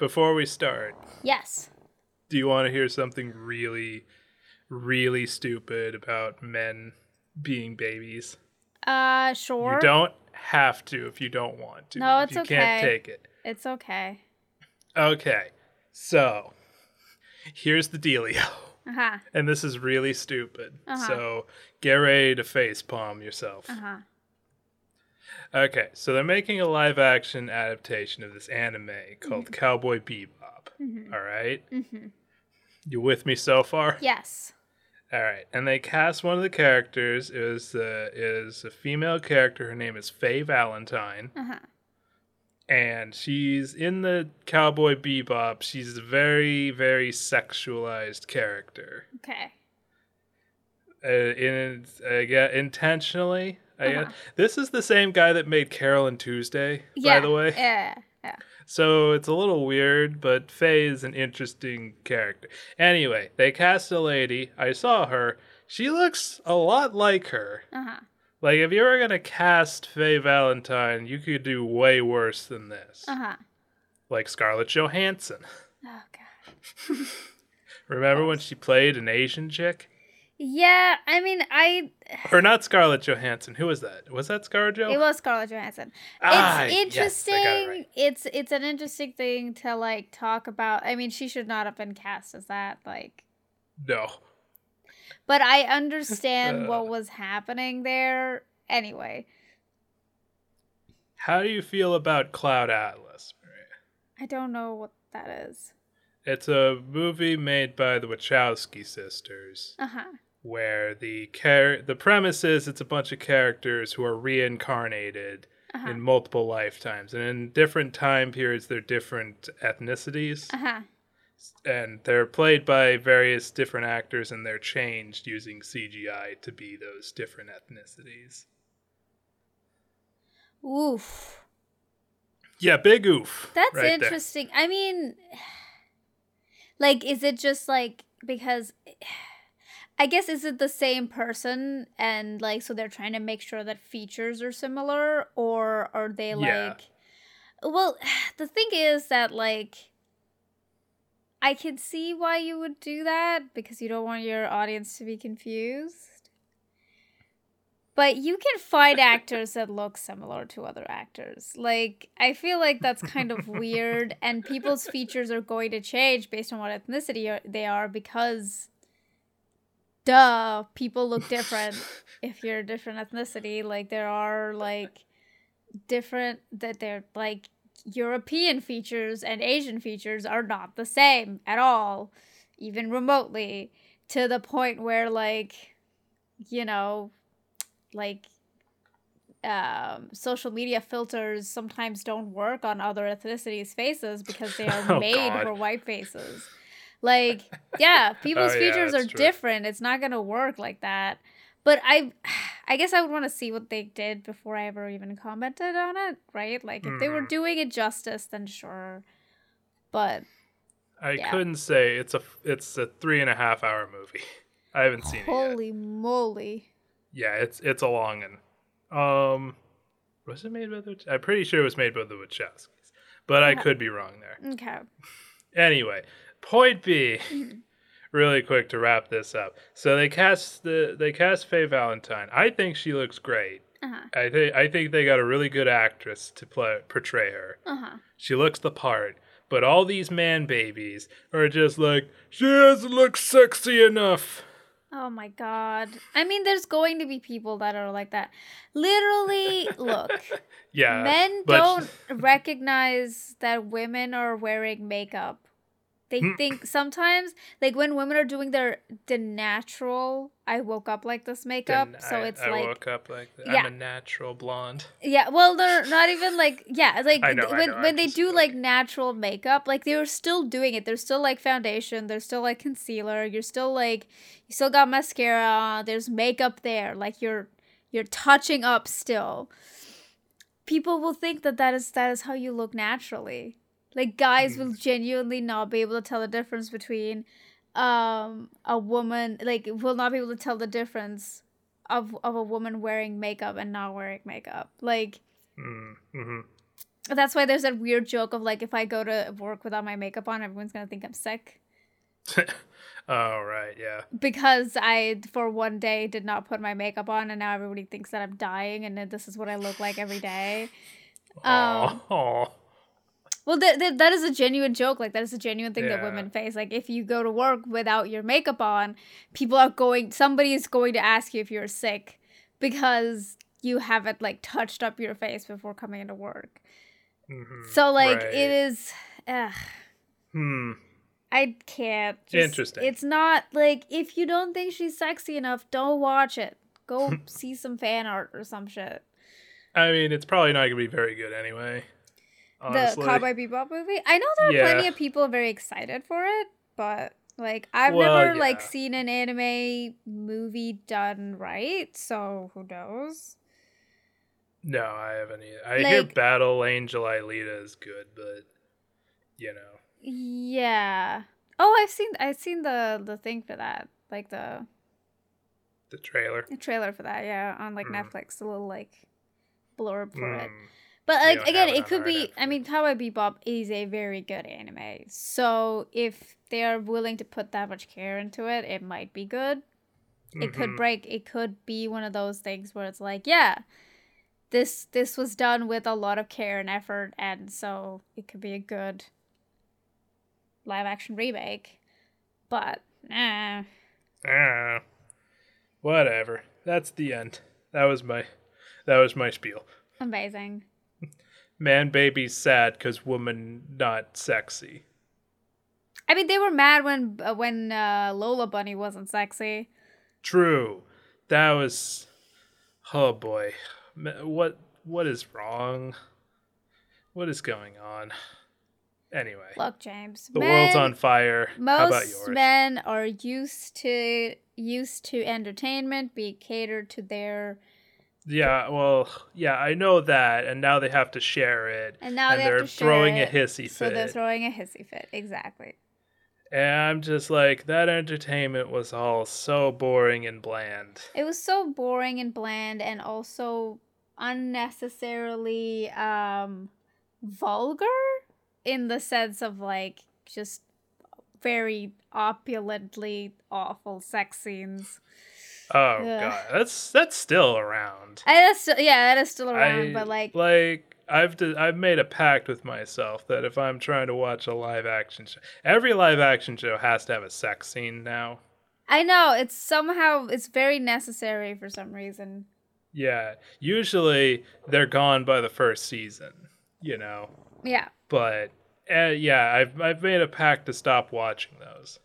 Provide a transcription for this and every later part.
before we start, Yes. do you want to hear something really, really stupid about men being babies? Uh, sure. You don't have to if you don't want to. No, if it's you can't okay. take it. It's okay. Okay, so here's the dealio. Uh huh. And this is really stupid. Uh-huh. So get ready to face palm yourself. Uh huh. Okay, so they're making a live action adaptation of this anime called Mm-hmm. Cowboy Bebop. All right? Mm-hmm. You with me so far? Yes. All right, and they cast one of the characters It is uh, is a female character. Her name is Faye Valentine, Uh huh. and she's in the Cowboy Bebop. She's a very very sexualized character. Okay. Uh, in uh, yeah, intentionally. Uh-huh. This is the same guy that made Carole and Tuesday, Yeah. by the way. Yeah. Yeah. So it's a little weird, but Faye is an interesting character. Anyway, they cast a lady. I saw her. She looks a lot like her. Uh huh. Like, if you were going to cast Faye Valentine, you could do way worse than this. Uh huh. Like Scarlett Johansson. Oh god. Remember when she played an Asian chick? Yeah. I mean, I. Or not Scarlett Johansson. Who was that? Was that Scarlett It was Scarlett Johansson. Ah, it's yes, interesting. got it right. It's it's an interesting thing to like talk about. I mean, she should not have been cast as that. Like, No. but I understand Uh. what was happening there. Anyway, How do you feel about Cloud Atlas, Maria? I don't know what that is. It's a movie made by the Wachowski sisters. Uh huh. Where the char- the premise is it's a bunch of characters who are reincarnated Uh-huh. in multiple lifetimes and in different time periods they're different ethnicities Uh huh. and they're played by various different actors and they're changed using CGI to be those different ethnicities. Oof. Yeah, big oof. That's right there. interesting. I mean, like, is it just like because I guess is it the same person and like so they're trying to make sure that features are similar or are they Yeah. like well the thing is that like I can see why you would do that because you don't want your audience to be confused. But you can find actors that look similar to other actors. Like, I feel like that's kind of weird, and people's features are going to change based on what ethnicity they are because, duh, people look different if you're a different ethnicity. Like, there are, like, different, that they're, like, European features and Asian features are not the same at all, even remotely, to the point where, like, you know, like um, social media filters sometimes don't work on other ethnicities' faces because they are Oh, made God. for white faces. Like, yeah, people's Oh, yeah, features are true. different. It's not gonna work like that. But I, I guess I would want to see what they did before I ever even commented on it, right? Like, if they were Mhm. doing it justice, then sure. But I Yeah. couldn't say it's a it's a three and a half hour movie. I haven't seen it holy moly! Yeah, it's it's a long one. Um, was it made by the? I'm pretty sure it was made by the Wachowskis, but I could be wrong there. Okay. Anyway, point B. Really quick to wrap this up. So they cast the they cast Faye Valentine. I think she looks great. Uh huh. I think I think they got a really good actress to play portray her. Uh huh. She looks the part. But all these man babies are just like she doesn't look sexy enough. Oh my god. I mean, there's going to be people that are like that. Literally, look, Yeah, men but- don't recognize that women are wearing makeup. They Hmm. think sometimes, like when women are doing their the natural, I woke up like this makeup, Then so I, it's I like woke up like. Yeah. I'm a natural blonde. Yeah, well, they're not even like yeah, like know, I when know, when they do like natural makeup, like they're still doing it. They're still like foundation. They're still like concealer. You're still like you still got mascara. There's makeup there. Like you're you're touching up still. People will think that that is that is how you look naturally. Like guys will genuinely not be able to tell the difference between um a woman like will not be able to tell the difference of of a woman wearing makeup and not wearing makeup. Like Mm-hmm. That's why there's that weird joke of like if I go to work without my makeup on, everyone's gonna think I'm sick. oh right, yeah. Because I for one day did not put my makeup on and now everybody thinks that I'm dying and this is what I look like every day. Um, oh. Well, that, that, that is a genuine joke. Like, that is a genuine thing that women face. Like, if you go to work without your makeup on, people are going, somebody is going to ask you if you're sick because you haven't, like, touched up your face before coming into work. mhm, So, like, right. it is, ugh, Hmm. I can't. Just, Interesting. It's not, like, if you don't think she's sexy enough, don't watch it. Go see some fan art or some shit. I mean, it's probably not gonna be very good anyway. Honestly. the Cowboy Bebop movie. I know there are Yeah. plenty of people very excited for it, but like I've Well, never like seen an anime movie done right, so who knows? No, I haven't either. I hear Battle Angel Alita is good, but you know. Yeah. Oh, I've seen I've seen the the thing for that, like the, The trailer. the trailer for that. Yeah, on like Mm. Netflix, a little like blurb for it. But like again, it could be. I mean, Cowboy Bebop is a very good anime. So if they are willing to put that much care into it, it might be good. It could Mhm. break. It could be one of those things where it's like, yeah, this this was done with a lot of care and effort, and so it could be a good live action remake. But nah, Ah, whatever. That's the end. That was my, that was my spiel. amazing. Man, baby's sad because woman not sexy. I mean, they were mad when uh, when uh, Lola Bunny wasn't sexy. True. That was. Oh boy, what what is wrong? What is going on? Anyway, Look, James. the world's on fire. How about Most yours? men are used to used to entertainment be catered to their Yeah, well, yeah, I know that, and now they have to share it, and now and they they're have to share throwing it, a hissy fit. so they're throwing a hissy fit. Exactly. And I'm just like, that entertainment was all so boring and bland. it was so boring and bland and also unnecessarily um vulgar in the sense of like just very opulently awful sex scenes Oh Ugh. god, that's that's still around. and that's yeah that is still around I- but like like I've I've made a pact with myself that if I'm trying to watch a live action show, every live action show has to have a sex scene now. I know it's somehow it's very necessary for some reason. Yeah, usually they're gone by the first season, you know. Yeah. But uh, yeah, I've I've made a pact to stop watching those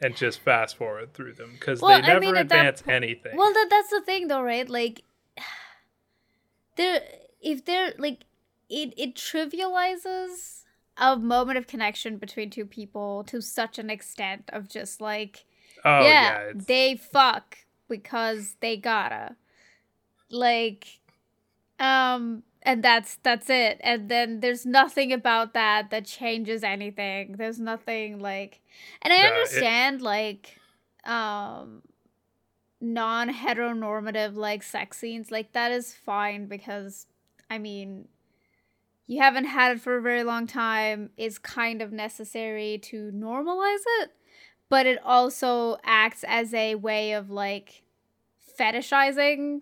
and just fast forward through them because Well, they I never mean, at that advance po- anything. Well, that that's the thing though, right? Like there if they're like it it trivializes a moment of connection between two people to such an extent of just like oh yeah, yeah, they fuck because they gotta. Like um and that's that's it. And then there's nothing about that that changes anything. There's nothing like and I it- understand like um non-heteronormative like sex scenes like that is fine because I mean you haven't had it for a very long time is kind of necessary to normalize it but it also acts as a way of like fetishizing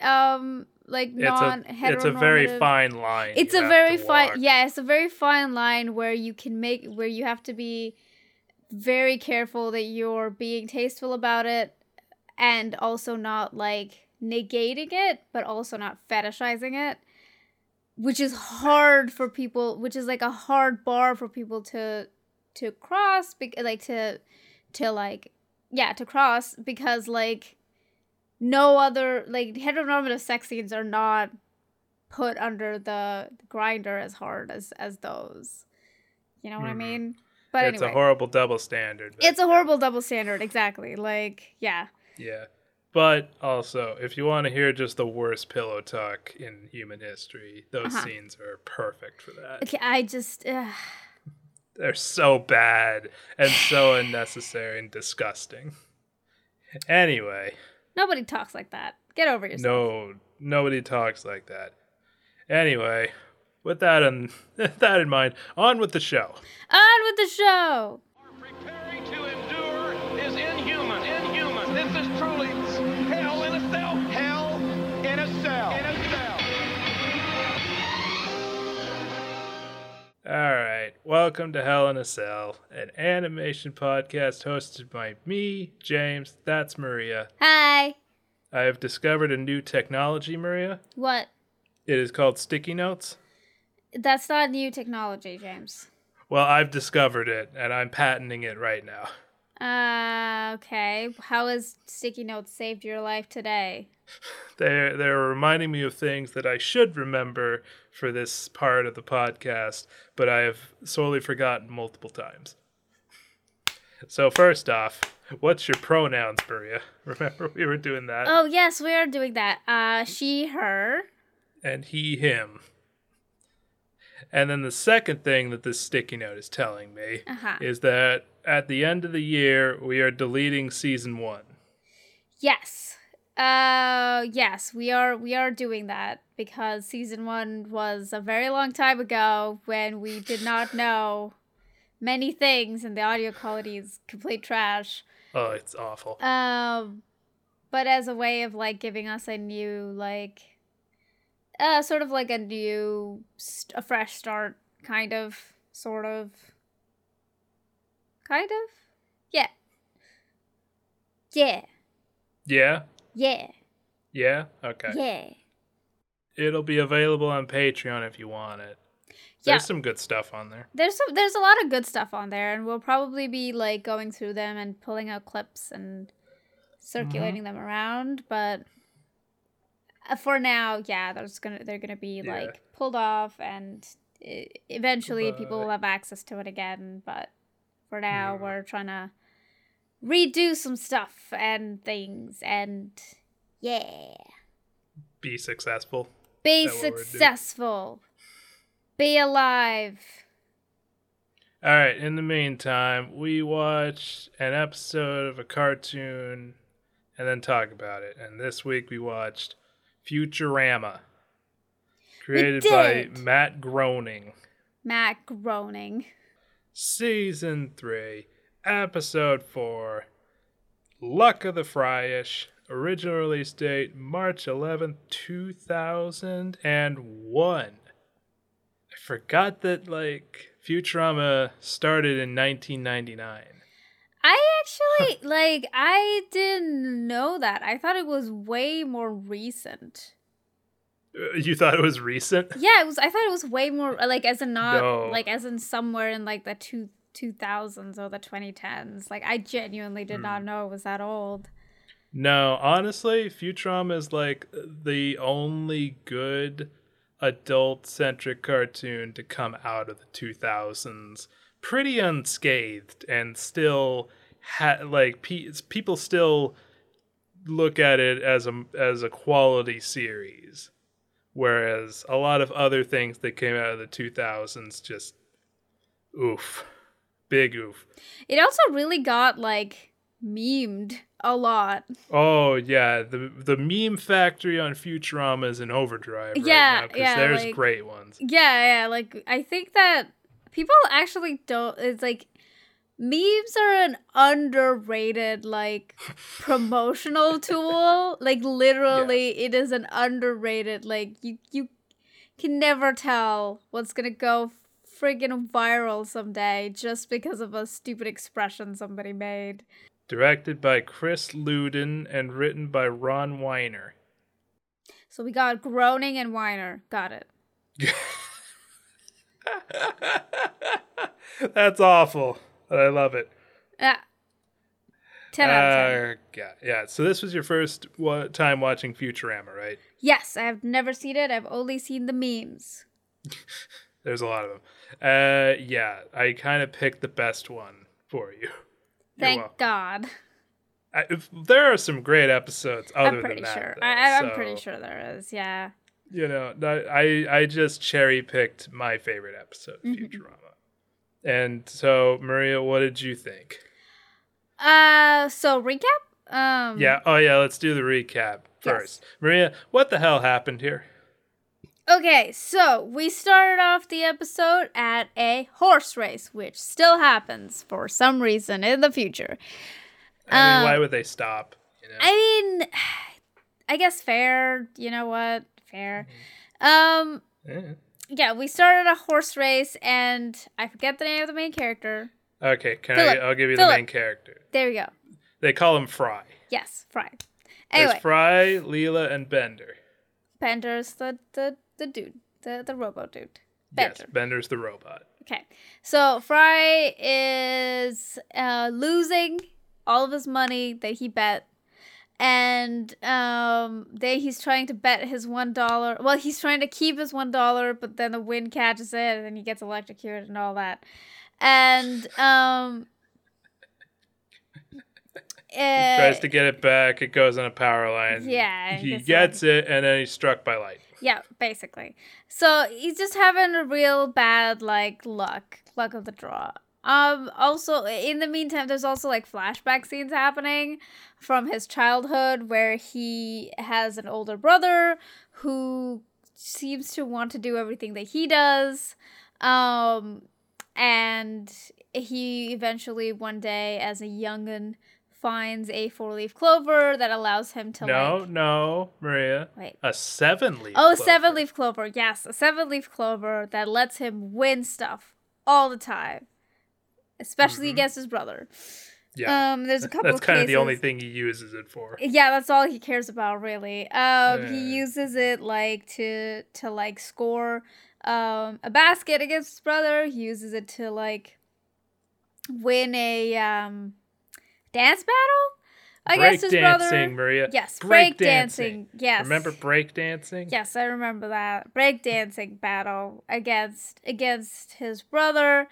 um like it's non a it's a very fine line. it's a very fine yeah it's a very fine line where you can make where you have to be very careful that you're being tasteful about it and also not like negating it but also not fetishizing it which is hard for people which is like a hard bar for people to to cross like to to like yeah to cross because like no other like heteronormative sex scenes are not put under the grinder as hard as as those you know what i Mhm. mean but it's anyway a horrible double standard. it's a horrible double standard exactly like yeah Yeah. But also, if you want to hear just the worst pillow talk in human history, those Uh-huh. scenes are perfect for that. okay i just uh, They're so bad and so unnecessary and disgusting. Anyway, nobody talks like that get over yourself no, nobody talks like that. Anyway, with that in that in mind, on with the show. On with the show. Preparing to endure is inhuman. Inhuman. This is truly All right, welcome to Hell in a Cell, an animation podcast hosted by me, James. That's Maria. Hi. I have discovered a new technology, Maria. What? It is called sticky notes. That's not new technology, James. Well, I've discovered it, and I'm patenting it right now. Uh, okay. How has sticky notes saved your life today? They're they're reminding me of things that I should remember for this part of the podcast, but I have sorely forgotten multiple times. So first off, what's your pronouns, Maria? Remember we were doing that. Oh yes, we are doing that. Uh, she, her. And he, him. And then the second thing that this sticky note is telling me Uh-huh. is that at the end of the year we are deleting season one. Yes. Uh, yes, we are. We are doing that because season one was a very long time ago when we did not know many things, and the audio quality is complete trash. Oh, it's awful. Um, but as a way of like giving us a new like, uh, sort of like a new, st- a fresh start, kind of, sort of, kind of, yeah, yeah, Yeah? Yeah, Yeah? Okay. yeah. It'll be available on Patreon if you want it. Yeah. There's some good stuff on there. There's some, there's a lot of good stuff on there, and we'll probably be like going through them and pulling out clips and circulating them around. But uh, for now, yeah, there's gonna they're gonna be Yeah. like pulled off, and eventually people will have access to it again. But for now, Yeah. we're trying to redo some stuff and things, and yeah, Be successful. be Is that what we're doing? successful, be alive. All right. In the meantime, we watch an episode of a cartoon and then talk about it. And this week we watched Futurama, created by. Matt Groening. Matt Groening. Season 3, Episode 4, Luck of the Fryish. Original release date March 11th, 2001. I forgot that, like, Futurama started in 1999. I actually like I didn't know that. I thought it was way more recent. Uh, You thought it was recent? Yeah, it was I thought it was way more like as in not No. like as in somewhere in like the two two thousands or the twenty tens. Like I genuinely did not Hmm. know it was that old. No, honestly, Futurama is like the only good adult centric cartoon to come out of the 2000s pretty unscathed and still ha- like pe- people still look at it as a as a quality series whereas a lot of other things that came out of the 2000s just oof big oof It also really got like memed a lot. Oh yeah, the the meme factory on Futurama is in overdrive right Yeah, now because yeah, there's like- great ones. Yeah, yeah, like I think that people actually don't it's like memes are an underrated like promotional tool. Like literally it is an underrated like you you can never tell what's going to go friggin' viral someday just because of a stupid expression somebody made. Directed by Chris Louden and written by Ron Weiner. So we got Groening and Weiner. Got it. That's awful, but I love it. Ah. 10 out of 10. Uh, yeah, yeah. So this was your first wa- time watching Futurama, right? Yes, I have never seen it. I've only seen the memes. There's a lot of them. Uh, yeah, I kind of picked the best one for you. Thank. God. I, if- there are some great episodes other I'm pretty than that. sure. though, I, I'm so, pretty sure there is. Yeah. You know, I I just cherry picked my favorite episode of Mm-hmm. Futurama. And so, Maria, what did you think? Uh, so recap. Um. Yeah. Oh, yeah. Let's do the recap Yes. first. Maria, what the hell happened here? Okay, so we started off the episode at a horse race, which still happens for some reason in the future. I mean, why Um, would they stop? You know? I mean, I guess fair. You know what? Fair. Um, Eh. yeah, we started a horse race, and I forget the name of the main character. Okay, can Philip, I? I'll give you Philip. the main character. There we go. They call him Fry. Yes, Fry. Anyway, There's Fry, Leela, and Bender. Bender's the the the dude, the the robot dude. Yes, Bender's the robot. Okay, so Fry is uh, losing all of his money that he bet, and um, they he's trying to bet his one dollar. Well, he's trying to keep his one dollar, but then the wind catches it, and then he gets electrocuted and all that. And um, He tries to get it back. It goes on a power line. Yeah, He gets it, and then he's struck by light. Yeah, basically. So he's just having a real bad like luck, luck of the draw. Um also in the meantime there's also like flashback scenes happening from his childhood where he has an older brother who seems to want to do everything that he does. Um and he eventually one day as a youngin finds a four-leaf clover that allows him to no, like no, Maria. wait A seven leaf. Oh, clover. seven leaf clover. Yes, a seven leaf clover that lets him win stuff all the time, especially Mhm. against his brother. Yeah. Um, there's a couple. That's of kind of the only thing he uses it for. Yeah, that's all he cares about, really. Um, Yeah. he uses it like to to like score um a basket against his brother. He uses it to like win a um dance battle against break his brother. dancing, Maria. Yes, break break dancing. Yes. Remember break dancing? Yes, I remember that break dancing battle against against his brother,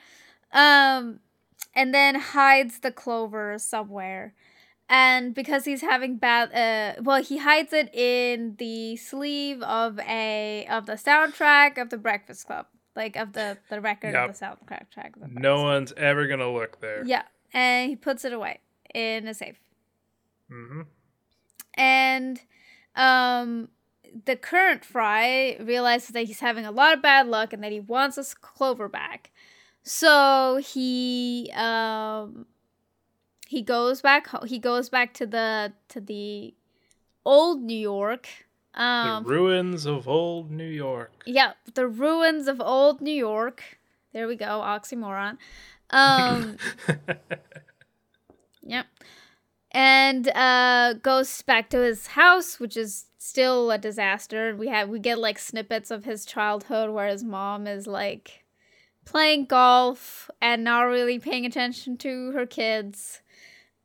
um, and then hides the clover somewhere, and because he's having bad, uh, well, he hides it in the sleeve of a of the soundtrack of the Breakfast Club, like of the the record Yep. of the soundtrack track. The No one's ever gonna look there. Yeah, and he puts it away in a safe. Hmm and um the current fry realizes that he's having a lot of bad luck and that he wants his clover back. So he um he goes back ho- he goes back to the to the old new york um the ruins of old New York. yeah the ruins of old new york. There we go oxymoron. Um Yep. And uh goes back to his house, which is still a disaster. We have we get like snippets of his childhood where his mom is like playing golf and not really paying attention to her kids.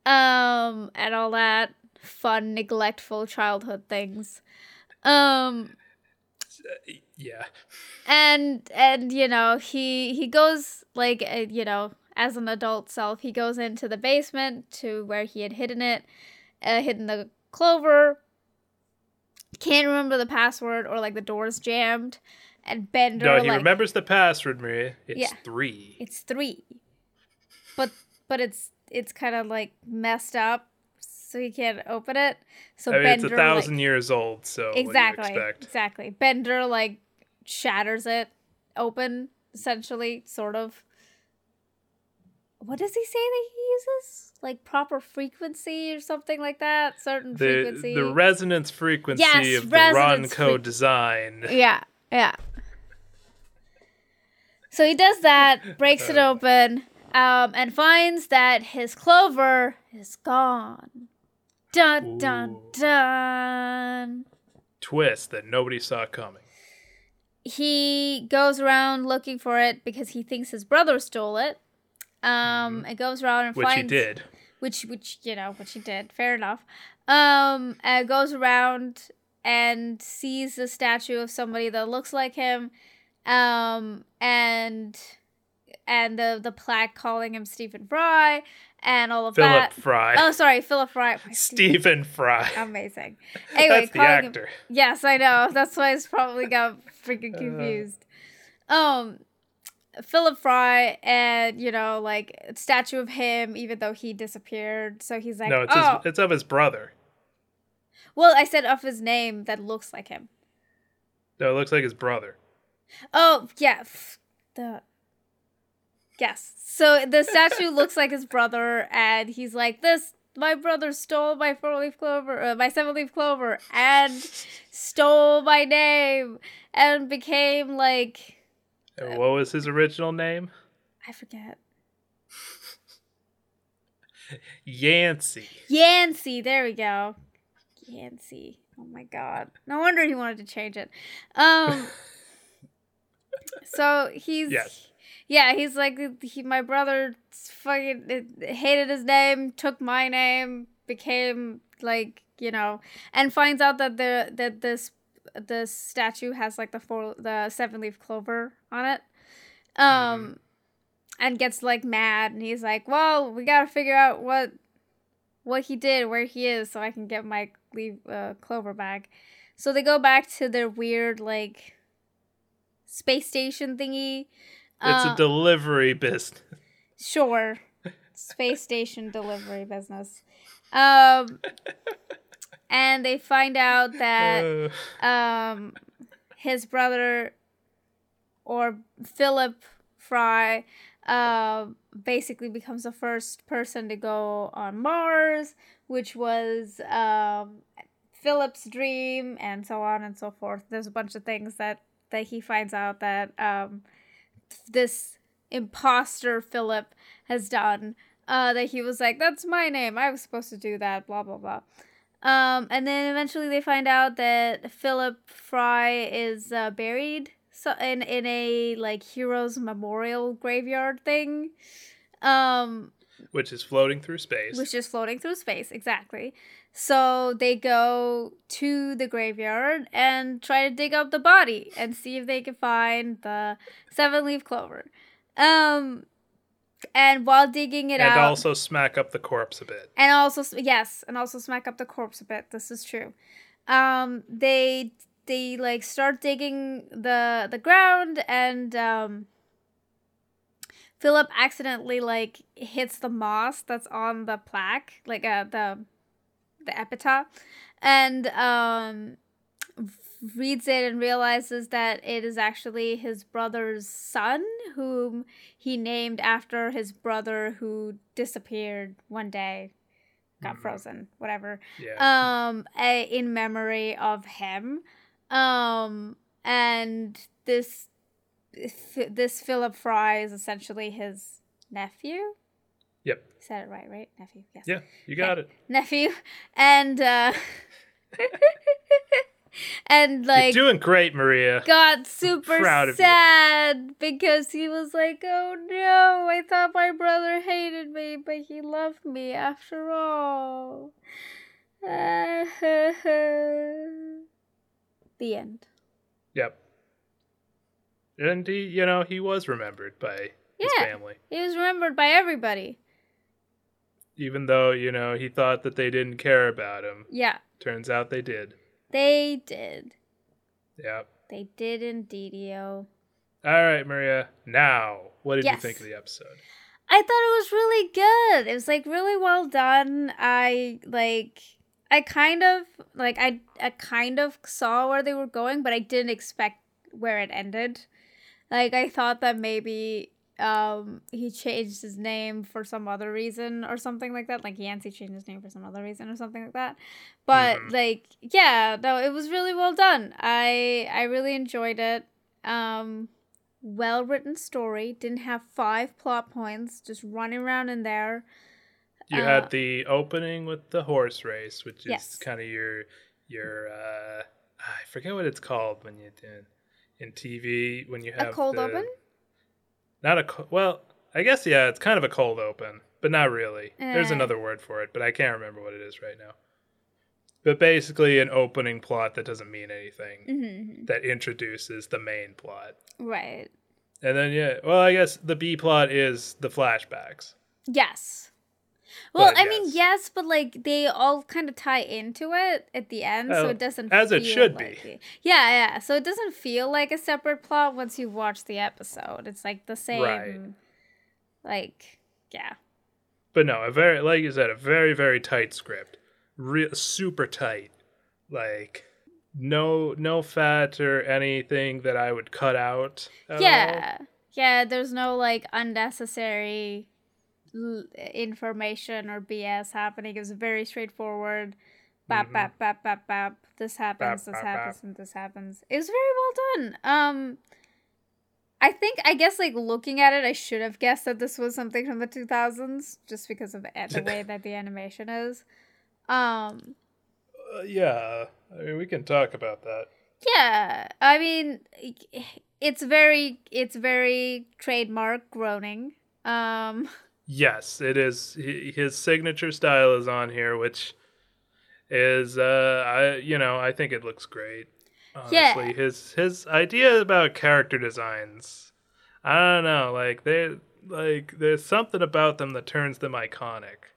Um and all that fun neglectful childhood things. Um yeah. and and you know he he goes like uh, you know as an adult self he goes into the basement to where he had hidden it uh, hidden the clover can't remember the password or like the door's jammed and bender No, he like remembers the password, Maria. It's Yeah. three. it's three but but it's it's kind of like messed up so he can't open it so I mean, bender it's a thousand like, years old, so exactly what do you expect? exactly bender like shatters it open essentially sort of what does he say that he uses like proper frequency or something like that certain The, frequency the resonance frequency Yes, of the resonance Ronco fre- design. yeah yeah so he does that breaks it Uh. open um, and finds that his clover is gone dun dun dun Twist that nobody saw coming. he goes around looking for it because he thinks his brother stole it. Um, and goes around and Mm-hmm. Which finds he did. which which you know which he did. Fair enough. Um, and goes around and sees a statue of somebody that looks like him. Um, and and the the plaque calling him Stephen Fry and all of Philip that. Philip Fry. Oh, sorry, Philip Fry. Stephen Fry. Amazing. Anyway, That's the calling him- actor. Yes, I know. That's why it's probably got freaking Uh. confused. Um, Philip Fry and you know like statue of him, even though he disappeared. So he's like, no, it's oh, his, it's of his brother. well, I said of his name that looks like him. No, it looks like his brother. Oh yeah, the yes. So the statue looks like his brother, and he's like, "This my brother stole my four leaf clover, uh, my seven leaf clover, and stole my name, and became like And what was his original name? I forget Yancey. Yancey. There we go, Yancey. Oh my god, no wonder he wanted to change it. Um, so he's Yes. Yeah, he's like he, my brother fucking hated his name, took my name, became like you know, and finds out that the that this the statue has like the four the seven leaf clover on it, um, and gets like mad, and he's like, well, we gotta figure out what what he did, where he is, so I can get my leaf uh, clover back. So they go back to their weird like space station thingy. It's Uh, a delivery business. Sure. Space station delivery business. Um and they find out that um his brother or Philip Fry uh, basically becomes the first person to go on Mars, which was um Philip's dream and so on and so forth. There's a bunch of things that that he finds out that um this imposter Philip has done. Uh, that he was like, "That's my name. I was supposed to do that." Blah blah blah. Um, and then eventually they find out that Philip Fry is uh, buried so in in a like heroes memorial graveyard thing. Um, which is floating through space. which is floating through space exactly so they go to the graveyard and try to dig up the body and see if they can find the seven leaf clover um and while digging it and out and also smack up the corpse a bit. and also yes and also smack up the corpse a bit. This is true. Um they they like start digging the the ground and um philip accidentally like hits the moss that's on the plaque like uh the the epitaph. And um reads it and realizes that it is actually his brother's son whom he named after his brother who disappeared one day got Mhm. frozen whatever Yeah. um a, in memory of him um and this this philip fry is essentially his nephew yep. said it right right nephew yes Yeah, you got it. nephew and uh and like You're doing great, Maria. got super proud of you. sad because he was like, "Oh no, I thought my brother hated me, but he loved me after all." the end. Yep. And he, you know, he was remembered by his family. He was remembered by everybody. Even though, you know, he thought that they didn't care about him. Yeah, Turns out they did. They did. Yep. They did indeed. All right, Maria. Now, what did Yes. you think of the episode? I thought it was really good. It was like really well done. I like I kind of like I I kind of saw where they were going, but I didn't expect where it ended. Like I thought that maybe um he changed his name for some other reason or something like that. Like Yancey changed his name for some other reason or something like that. But Mhm. like yeah, no, it was really well done. I I really enjoyed it. Um well written story. Didn't have five plot points, just running around in there. You Uh, had the opening with the horse race, which is Yes. kind of your your uh I forget what it's called when you do in TV when you have A cold the- open? Not a well, I guess yeah, it's kind of a cold open, but not really. There's Eh. another word for it, but I can't remember what it is right now. But basically, an opening plot that doesn't mean anything Mm-hmm. that introduces the main plot, Right. and then yeah, well, I guess the B plot is the flashbacks. Yes. Well, But I mean, yes. yes, but like they all kind of tie into it at the end, so oh, it doesn't as it should like be. it- Yeah, yeah. So it doesn't feel like a separate plot once you watch the episode. It's like the same. Right. Like, yeah. But no, a very like you said, a very very tight script, Re- super tight. Like no no fat or anything that I would cut out. at all. Yeah. Yeah, there's no like unnecessary information or BS happening. It was very straightforward. Bap Mhm. bap bap bap bap. This happens, this bap, happens, bap. and this happens. It was very well done. Um I think I guess like looking at it, I should have guessed that this was something from the 2000s just because of the way that the animation is. Um Uh, yeah. I mean, we can talk about that. Yeah, I mean, it's very, it's very trademark Groening. Um, Yes, it is. His signature style is on here, which is, uh, I you know, I think it looks great. Honestly, Yeah. his his idea about character designs, I don't know, like they like there's something about them that turns them iconic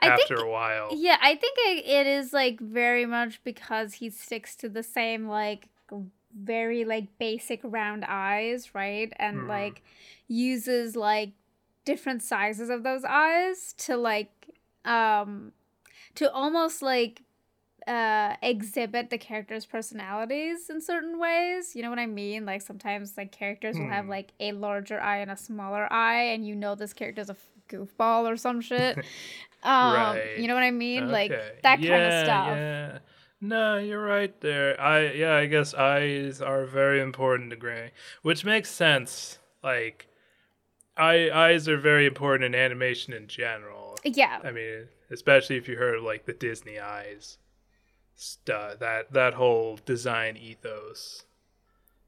I after think, a while. yeah, I think it, it is like very much because he sticks to the same like very like basic round eyes, right? And Mhm. like uses like different sizes of those eyes to like um to almost like uh exhibit the characters personalities in certain ways you know what i mean like sometimes like characters will have Hmm. like a larger eye and a smaller eye and you know this character's a f- goofball or some shit um Right. you know what i mean like Okay. that kind of stuff Yeah. No, you're right there. I yeah, I guess eyes are very important to Gray, which makes sense. Like, eye eyes are very important in animation in general. yeah I mean, especially if you heard of, like the Disney eyes stuff. That that whole design ethos.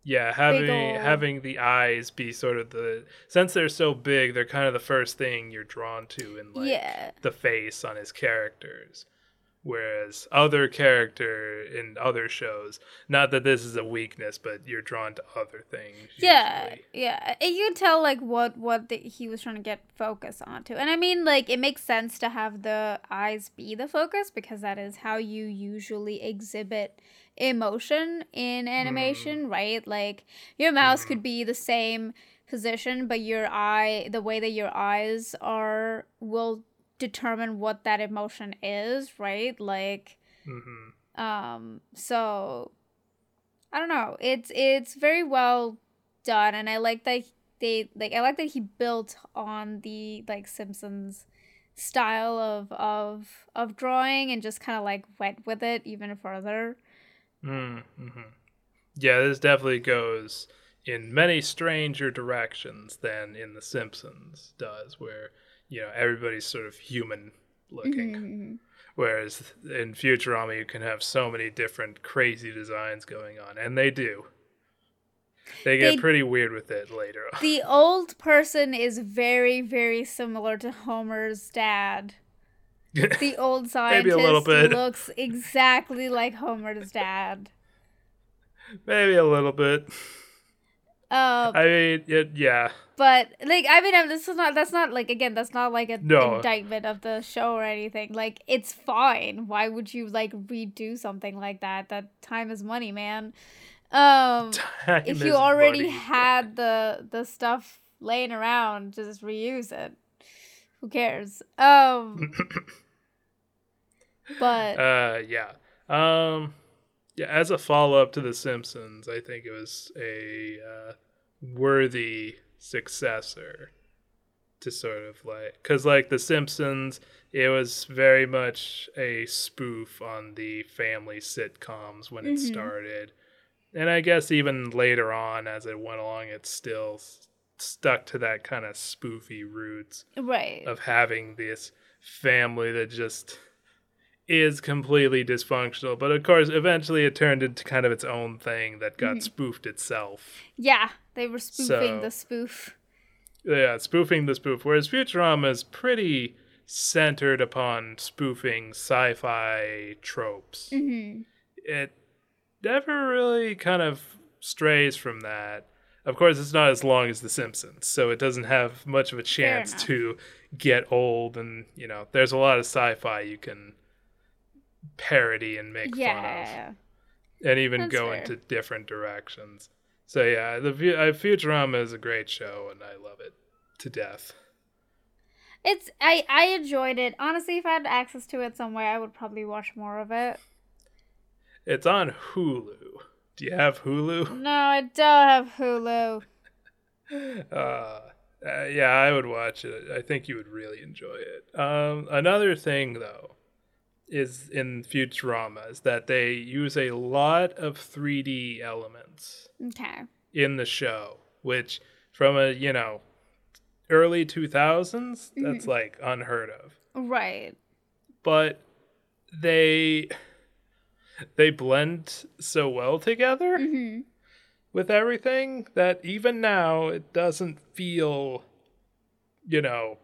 Yeah, having having the eyes be sort of the since they're so big, they're kind of the first thing you're drawn to in like yeah the face on his characters. Whereas other character in other shows, not that this is a weakness, but you're drawn to other things. yeah usually. yeah and you can tell like what what the, he was trying to get focus onto and i mean like it makes sense to have the eyes be the focus because that is how you usually exhibit emotion in animation right like your mouse Mhm. could be the same position but your eye the way that your eyes are will determine what that emotion is right like Mhm. um so i don't know it's it's very well done and i like that they like i like that he built on the like simpsons style of of of drawing and just kind of like went with it even further Mm, mhm. Yeah, this definitely goes in many stranger directions than in The Simpsons does, where you know everybody's sort of human looking. Mhm. Whereas in Futurama, you can have so many different crazy designs going on, and they do. They get They- pretty weird with it later on. the old person is very very similar to homer's dad the old scientist Maybe a little bit. looks exactly like homer's dad Maybe a little bit. Um I mean, it, yeah. But like, I mean, I'm- this is not. That's not like again. That's not like an No. indictment of the show or anything. Like, it's fine. Why would you like redo something like that? That time is money, man. Um, Time if you already money. had the the stuff laying around, just reuse it. Who cares? Um, but uh yeah um yeah as a follow-up to the simpsons i think it was a uh, worthy successor to sort of like because like the simpsons it was very much a spoof on the family sitcoms when it Mhm. started and i guess even later on as it went along it still s- stuck to that kind of spoofy roots right. of having this family that just is completely dysfunctional. But of course, eventually it turned into kind of its own thing that got Mhm. spoofed itself. Yeah, they were spoofing So- the spoof. Yeah, spoofing the spoof. Whereas Futurama is pretty centered upon spoofing sci fi tropes. hmm It never really kind of strays from that. Of course, it's not as long as The Simpsons, so it doesn't have much of a chance to get old. And, you know, there's a lot of sci fi you can parody and make fun of. And even That's go fair. into different directions. So yeah, the uh, Futurama is a great show, and I love it to death. It's I I enjoyed it. Honestly, if I had access to it somewhere, I would probably watch more of it. It's on Hulu. Do you have Hulu? No, I don't have Hulu. Uh, uh, yeah, I would watch it. I think you would really enjoy it. Um, another thing, though, is in Futurama is that they use a lot of 3D elements Okay. in the show, which from a you know early 2000s, that's like unheard of. Right. But they they blend so well together hmm with everything that even now it doesn't feel you know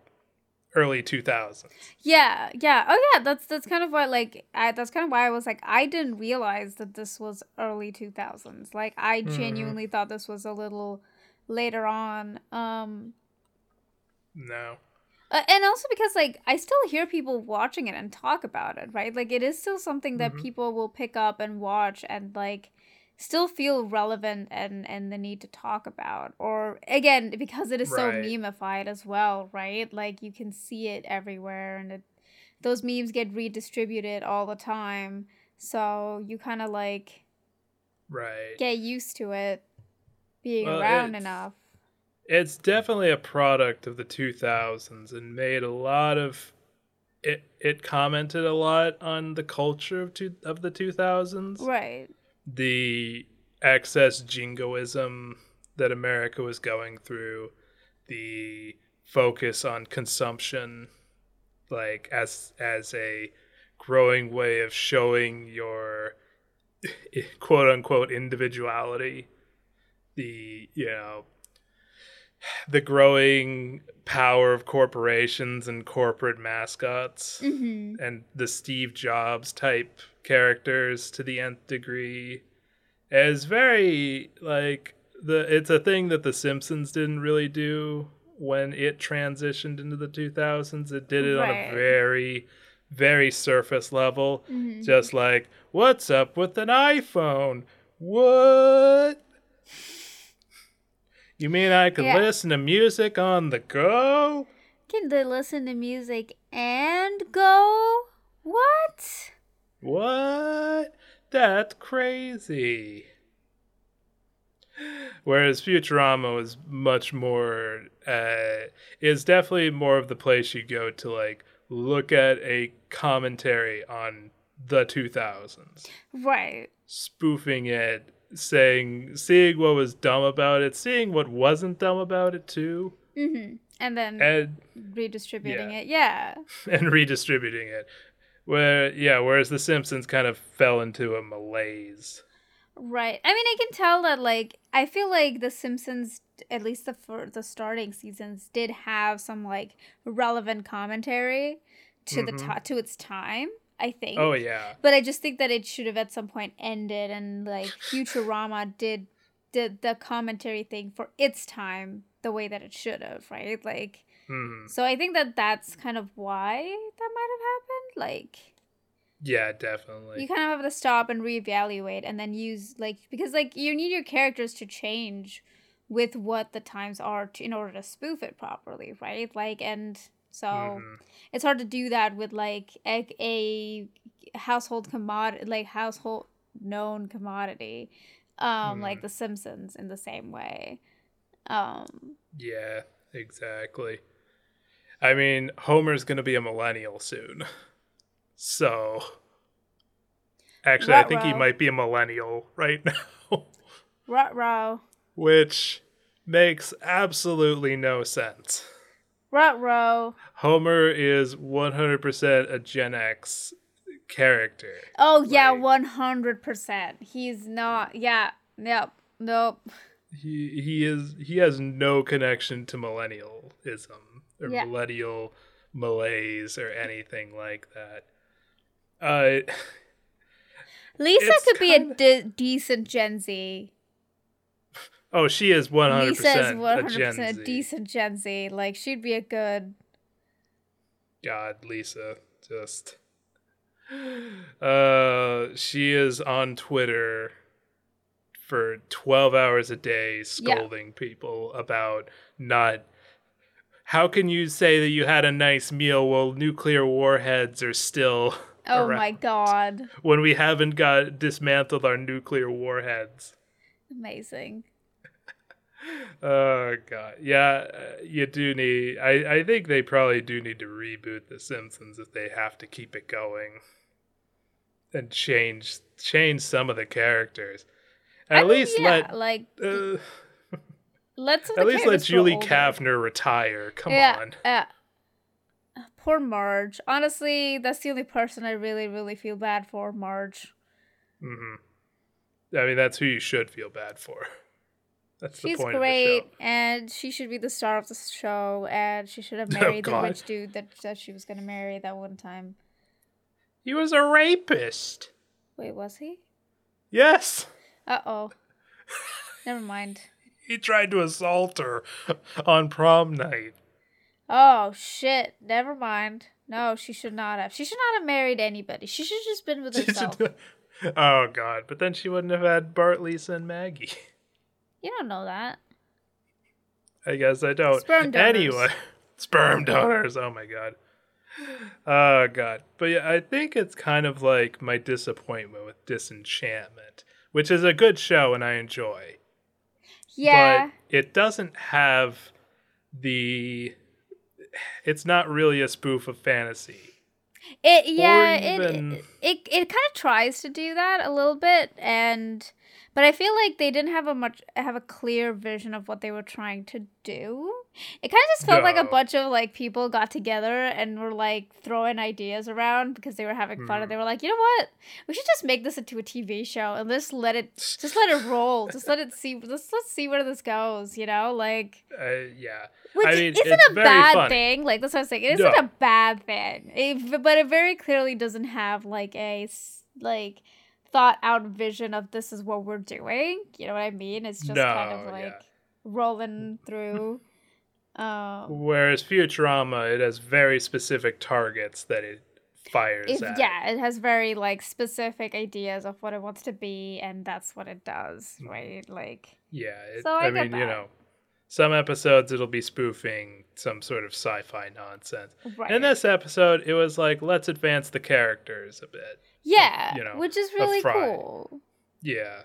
early 2000s Yeah, yeah. Oh yeah, that's that's kind of why like I that's kind of why I was like I didn't realize that this was early 2000s. Like I genuinely thought this was a little later on. Um no uh, and also because like I still hear people watching it and talk about it, right? Like it is still something that Mhm. people will pick up and watch and like still feel relevant and and the need to talk about or again because it is so Right. memeified as well right? Like you can see it everywhere and it, those memes get redistributed all the time. So you kind of like right. get used to it being Well, around it's- enough. it's definitely a product of the 2000s and made a lot of it it commented a lot on the culture of two, of the 2000s right the excess jingoism that America was going through, the focus on consumption, like as as a growing way of showing your quote unquote individuality, the you know the growing power of corporations and corporate mascots hmm and the Steve Jobs type characters to the nth degree. Is very like the it's a thing that the Simpsons didn't really do when it transitioned into the 2000s it did it on a very very surface level. Hmm just like what's up with an iPhone? What? You mean I could Yeah. listen to music on the go? Can they listen to music and go? What What? That's crazy. Whereas Futurama was much more, uh, is definitely more of the place you go to like look at a commentary on the 2000s, right spoofing it, saying, seeing what was dumb about it, seeing what wasn't dumb about it too, hmm and then and redistributing yeah. it yeah and redistributing it. Where yeah, whereas The Simpsons kind of fell into a malaise. Right. I mean, I can tell that like I feel like The Simpsons, at least the for the starting seasons, did have some like relevant commentary to the Mhm. to to its time. I think. Oh yeah. But I just think that it should have at some point ended, and like Futurama did did the commentary thing for its time the way that it should have, right? Like, Hmm. so I think that that's kind of why that might have happened. Like, Yeah, definitely. you kind of have to stop and reevaluate and then use like because like you need your characters to change with what the times are to, in order to spoof it properly right like and so Mhm. it's hard to do that with like a, a household commodity like household known commodity um like Mhm. the simpsons in the same way um Yeah, exactly. I mean, Homer's gonna be a millennial soon. So actually I think he might be a millennial right now. Ruh-roh. Which makes absolutely no sense. Ruh-roh. Homer is 100% a Gen X character. Oh yeah, one hundred percent. He's not. Yeah. Yep. Nope. He he is he has no connection to millennialism or Yeah. millennial malaise or anything like that. Uh Lisa could be a de- decent Gen Z. oh, she is 100% Lisa is one a hundred Gen percent Z. decent Gen Z. Like she'd be a good. God, Lisa, just uh she is on Twitter for 12 hours a day scolding people about not how can you say that you had a nice meal while nuclear warheads are still Oh my god. when we haven't got dismantled our nuclear warheads. Amazing. Oh god, yeah, uh, you do need. I I think they probably do need to reboot The Simpsons if they have to keep it going, and change change some of the characters. At I mean, least yeah, let like uh, let some of at least let Julie. Kavner retire. Come yeah, on. Yeah. Poor Marge. Honestly, that's the only person I really, really feel bad for. Marge. Mm-hmm. I mean, that's who you should feel bad for. That's She's the point great, of the show. and she should be the star of the show, and she should have Oh, married the rich dude that, that she was gonna marry that one time. He was a rapist. Wait, was he? Yes. Uh oh. Never mind. He tried to assault her on prom night. Oh shit. Never mind. No, she should not have. She should not have married anybody. She should have just been with herself. oh god, but then she wouldn't have had Bart, Lisa, and Maggie. You don't know that. I guess I don't. Sperm donors. Anyway, sperm donors. Oh my god. Oh god. But yeah, I think it's kind of like my disappointment with Disenchantment, which is a good show and I enjoy. Yeah. But it doesn't have the it's not really a spoof of fantasy. It yeah, even- it it it kind of tries to do that a little bit and but I feel like they didn't have a much have a clear vision of what they were trying to do. It kind of just felt like a bunch of like people got together and were like throwing ideas around because they were having fun Mm. and they were like, "You know what? We should just make this into a TV show and just let it just let it roll. just let it see let's let's see where this goes, you know? Like Uh, yeah. which I mean, isn't a bad funny. thing. Like that's what I'm saying. It isn't No. a bad thing. It, but it very clearly doesn't have like a like thought out vision of this is what we're doing. You know what I mean? It's just kind of like yeah. rolling through. Um, Whereas Futurama, it has very specific targets that it fires if, at. yeah, it has very like specific ideas of what it wants to be, and that's what it does, right? Like, Yeah. It, So I I, mean, you know, some episodes it'll be spoofing some sort of sci-fi nonsense. right? In this episode, it was like, let's advance the characters a bit. Yeah, you know, which is really cool. Yeah.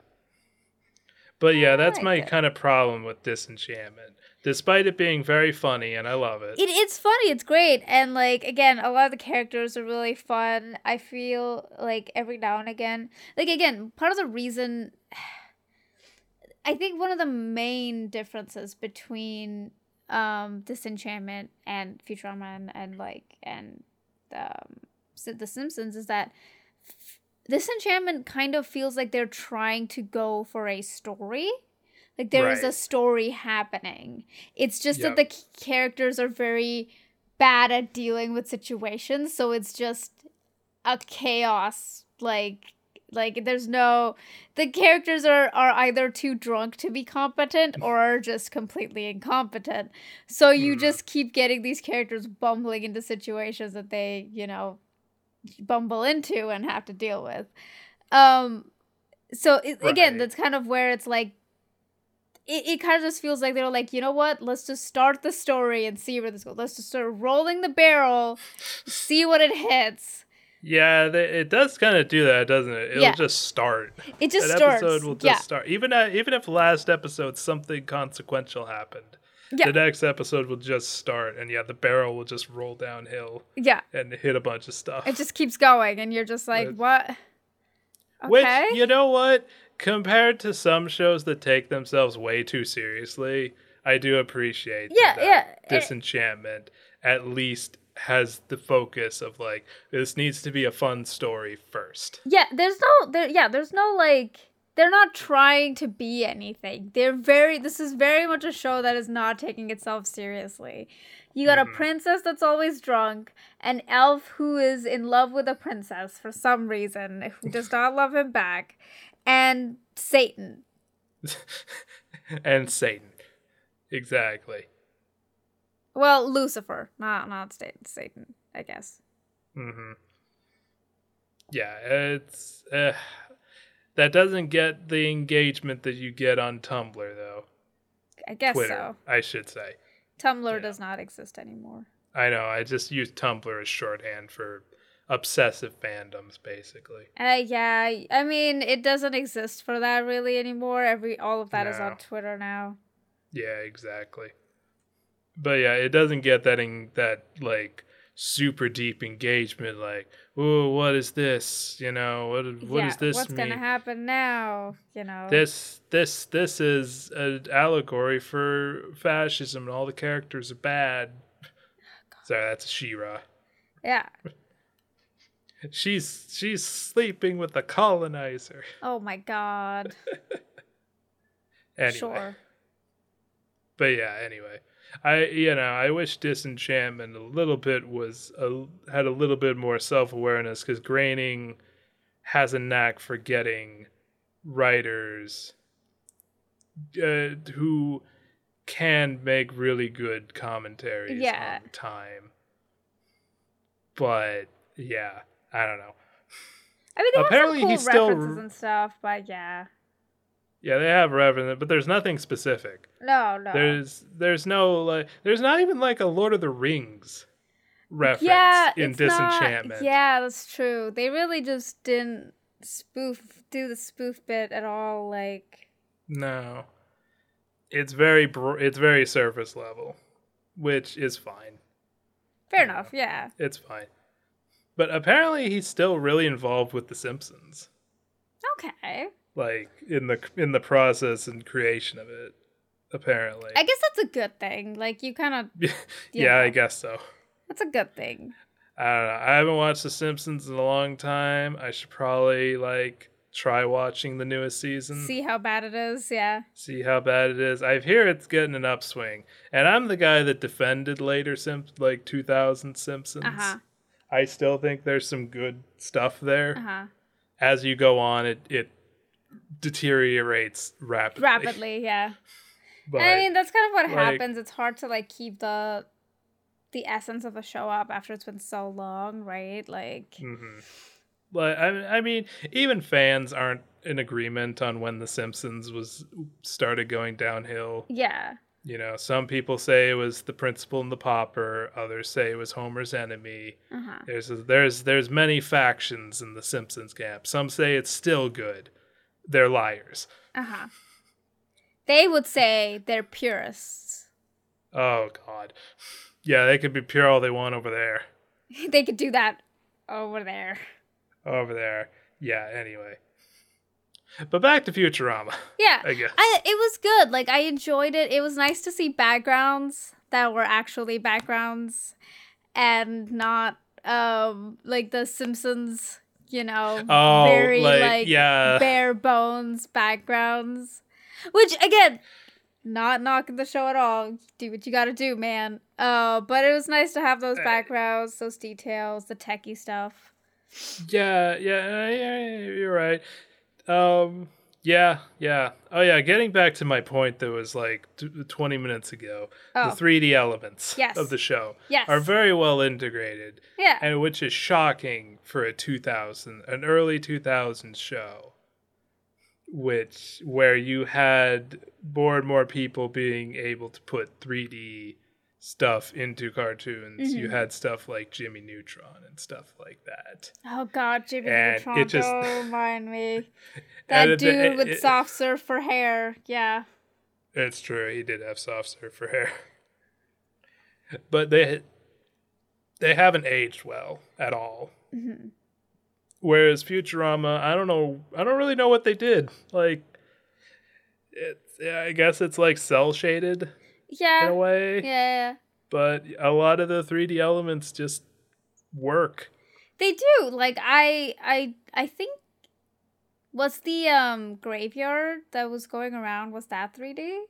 But yeah, that's like my it. kind of problem with Disenchantment. Despite it being very funny, and I love it. It, it's funny it's great and like again a lot of the characters are really fun i feel like every now and again like again part of the reason i think one of the main differences between um disenchantment and futurama and, and like and um the simpsons is that f- disenchantment kind of feels like they're trying to go for a story like there is a story happening it's just Yep. that the characters are very bad at dealing with situations so it's just a chaos like like there's no the characters are are either too drunk to be competent or are just completely incompetent so you Mhm. just keep getting these characters bumbling into situations that they you know bumble into and have to deal with um so it, again that's kind of where it's like it, it kind of just feels like they were like, you know what? Let's just start the story and see where this goes. Let's just start rolling the barrel, see what it hits. yeah, it does kind of do that, doesn't it? It'll Yeah. just start. It just An starts. episode will just yeah, start. Even uh, even if last episode something consequential happened, Yeah. the next episode will just start, and yeah, the barrel will just roll downhill yeah. and hit a bunch of stuff. It just keeps going, and you're just like, what? Okay. Which you know what? Compared to some shows that take themselves way too seriously, I do appreciate Yeah, that, yeah, it- Disenchantment at least has the focus of like this needs to be a fun story first. Yeah, there's no there yeah, there's no like they're not trying to be anything. They're very this is very much a show that is not taking itself seriously. You got a Mhm. princess that's always drunk, an elf who is in love with a princess for some reason, who does not love him back, and Satan. and Satan. Exactly. Well, Lucifer, not not Satan, Satan, I guess. hmm Yeah, it's uh, that doesn't get the engagement that you get on Tumblr though. I guess Twitter, so. I should say. Tumblr Yeah. does not exist anymore. I know. I just use Tumblr as shorthand for obsessive fandoms, basically. Uh, yeah, I mean, it doesn't exist for that really anymore. Every all of that is No. on Twitter now. Yeah, exactly. But yeah, it doesn't get that in that like super deep engagement. Like, oh, what is this? You know, what what yeah, this what's mean? gonna happen now? You know. This this this is an allegory for fascism, and all the characters are bad. Oh, Sorry, that's Shira. Yeah. She's she's sleeping with the colonizer. Oh my god. Anyway. Sure. but yeah anyway i you know i wish disenchantment a little bit was a, had a little bit more self-awareness because Groening has a knack for getting writers uh, who can make really good commentaries Yeah. on time but yeah i don't know I mean, Apparently were some he's cool still references r- and stuff, but yeah. Yeah they have reference but there's nothing specific No, no. There's there's no like there's not even like a Lord of the Rings reference yeah, in it's not- Disenchantment. yeah, that's true. They really just didn't spoof do the spoof bit at all. Like, No. It's very br- it's very surface level, which is fine. fair Yeah. enough. Yeah. It's fine. But apparently he's still really involved with the Simpsons. Okay. Like in the in the process and creation of it. Apparently. I guess that's a good thing. Like, you kind of yeah, yeah. I guess so. that's a good thing. I don't know. I haven't watched The Simpsons in a long time. I should probably like try watching the newest season. See how bad it is. Yeah. see how bad it is. I hear it's getting an upswing, and I'm the guy that defended later Simp like 2000 Simpsons. Uh huh. I still think there's some good stuff there. Uh huh. As you go on, it it deteriorates rapidly. Rapidly. Yeah. but I mean, that's kind of what like- happens. It's hard to like keep the the essence of a show up after it's been so long, right? Like, hmm But I, I mean, even fans aren't in agreement on when The Simpsons was started going downhill. yeah. You know, some people say it was the principal and the pauper. Others say it was Homer's enemy. Uh huh. There's there's there's many factions in the Simpsons camp. Some say it's still good. They're liars. Uh huh. They would say they're purists. Oh God. Yeah, they could be pure all they want over there. they could do that over there. Over there. Yeah. Anyway. But back to Futurama. Yeah. I guess. I, it was good. Like I enjoyed it. It was nice to see backgrounds that were actually backgrounds and not um like the Simpsons, you know, Oh, very like, like, yeah. bare bones backgrounds. Which again, not knocking the show at all. Do what you got to do, man. Uh, but it was nice to have those backgrounds, those details, the techie stuff. Yeah, yeah, yeah, yeah, you're right. Um, yeah, yeah. Oh, yeah. Getting back to my point that was like t- 20 minutes ago, Oh. the 3D elements Yes. of the show Yes. are very well integrated, Yeah. and which is shocking for a 2000, an early 2000s show, which where you had more and more people being able to put 3D stuff into cartoons. You Mhm. had stuff like Jimmy Neutron and stuff like that. Oh God, Jimmy And Neutron! it just- Don't remind me. That it- dude it- with it- soft surf for hair. Yeah. It's true. He did have soft serve for hair, but they they haven't aged well at all. Mhm. Whereas Futurama, I don't know. I don't really know what they did. Like, it's yeah, I guess it's like cel shaded in Yeah. a way, Yeah. but a lot of the 3D elements just work. They do. Like I I I think was the um graveyard that was going around was that 3D?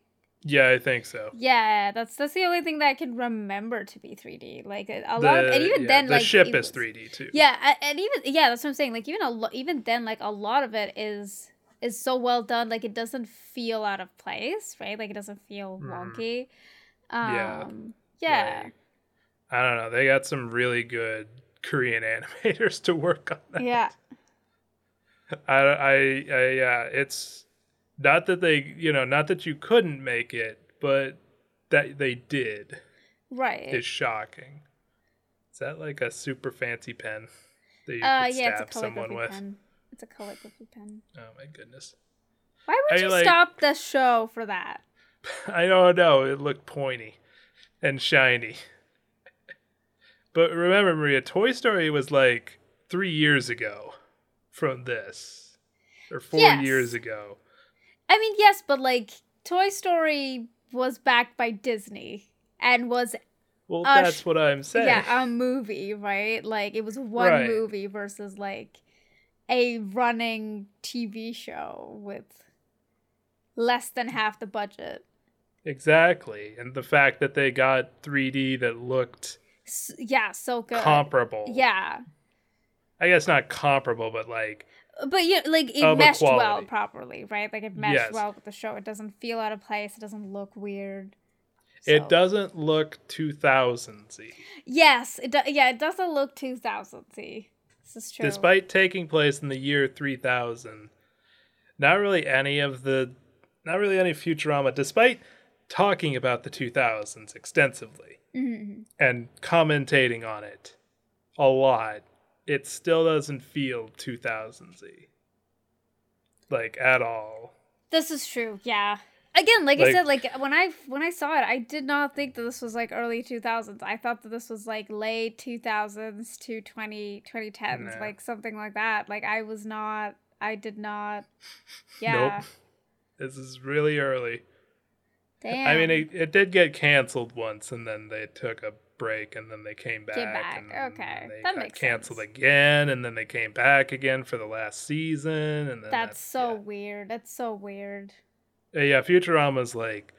Yeah, I think so. Yeah, that's that's the only thing that I can remember to be 3D. Like a, a The, lot of, and even yeah, then the like ship is was- 3D too. Yeah, and even yeah, that's what I'm saying. Like even a lo- even then like a lot of it is is so well done like it doesn't feel out of place, right? Like it doesn't feel Mhm. wonky. Yeah. Um yeah. Like, I don't know. They got some really good Korean animators to work on that. Yeah. I, I, I, yeah, it's not that they, you know, not that you couldn't make it, but that they did Right. is shocking. Is that like a super fancy pen? that you Uh, could yeah, it's a stab someone with. pen. It's a calligraphy pen. Oh my goodness. Why would I you like- stop the show for that? I don't know. It looked pointy and shiny. But remember, Maria, Toy Story was like three years ago from this, or four Yes. years ago. I mean, yes, but like Toy Story was backed by Disney and was Well, that's sh- what I'm saying. yeah a movie, right? Like it was one Right. movie versus like a running TV show with less than half the budget. Exactly. And the fact that they got 3D that looked S- yeah, so good. comparable. Yeah, I guess not comparable, but like, but yeah, like it meshed well properly, right? Like it meshed Yes. well with the show. It doesn't feel out of place. It doesn't look weird. it doesn't look 2000s y. Yes, it do- yeah, it doesn't look 2000s. This is true. Despite taking place in the year 3000, not really any of the, not really any Futurama, despite talking about the 2000s extensively Mhm. and commentating on it a lot, it still doesn't feel 2000s y. Like, at all. This is true. Yeah. Again, like, I said, like when I when I saw it, I did not think that this was like early 2000s. I thought that this was like late 2000s to 20 2010s, Nah. like something like that. Like I was not I did not Yeah. Nope. This is really early. Damn. I mean, it, it did get canceled once, and then they took a break, and then they came back. back, And then okay. They That got makes canceled sense. again, and then they came back again for the last season, and then that's so yeah. weird. That's so weird. Uh, yeah. Futurama's like,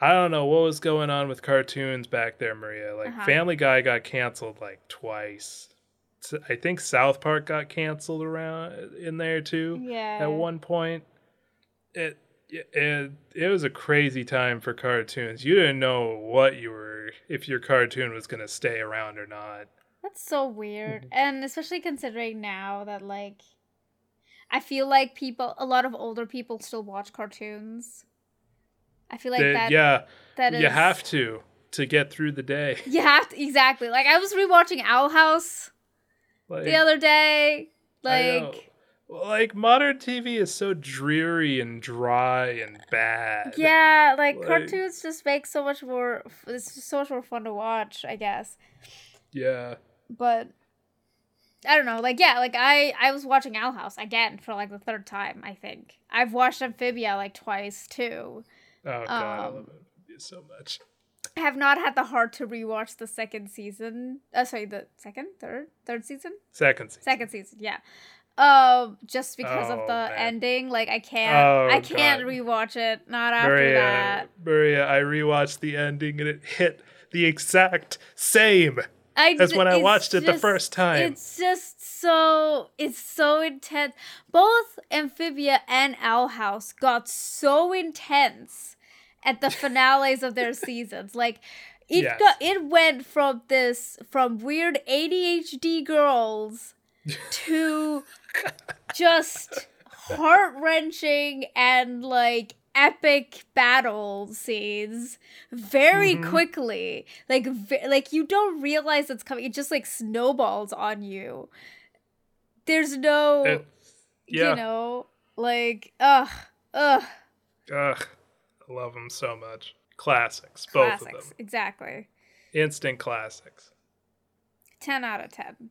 I don't know what was going on with cartoons back there, Maria. Like Uh-huh. Family Guy got canceled like twice. I think South Park got canceled around in there too Yeah. at one point. It, it it was a crazy time for cartoons. You didn't know what you were if your cartoon was gonna stay around or not. That's so weird. And especially considering now that like I feel like people a lot of older people still watch cartoons. I feel like They- that yeah, that is you have to to get through the day. You have to exactly. Like I was rewatching Owl House Like, the other day. Like like modern TV is so dreary and dry and bad. yeah, like, Like- cartoons just make so much more it's just so much more fun to watch, I guess. Yeah. But I don't know. Like yeah, like I I was watching Owl House again for like the third time, I think. I've watched Amphibia like twice too. Oh god, I Um, love it so much. I have not had the heart to rewatch the second season. Uh, sorry, the second, third, third season, Second season. second season. Yeah. Um, just because Oh, of the man. ending, like I can't, Oh, I can't God. rewatch it. Not after Maria, that. Maria, I rewatched the ending and it hit the exact same. I As when I watched it the first time. It's just so it's so intense. Both Amphibia and Owl House got so intense at the finales of their seasons. Like it Yes. got it went from this from weird ADHD girls to just heart wrenching and like epic battle scenes very Mhm. quickly. Like ve- like you don't realize it's coming. It just like snowballs on you. There's no It's, yeah. you know like ugh ugh Ugh. I love them so much. Classics, both classics of them. exactly. Instant classics. 10 out of 10.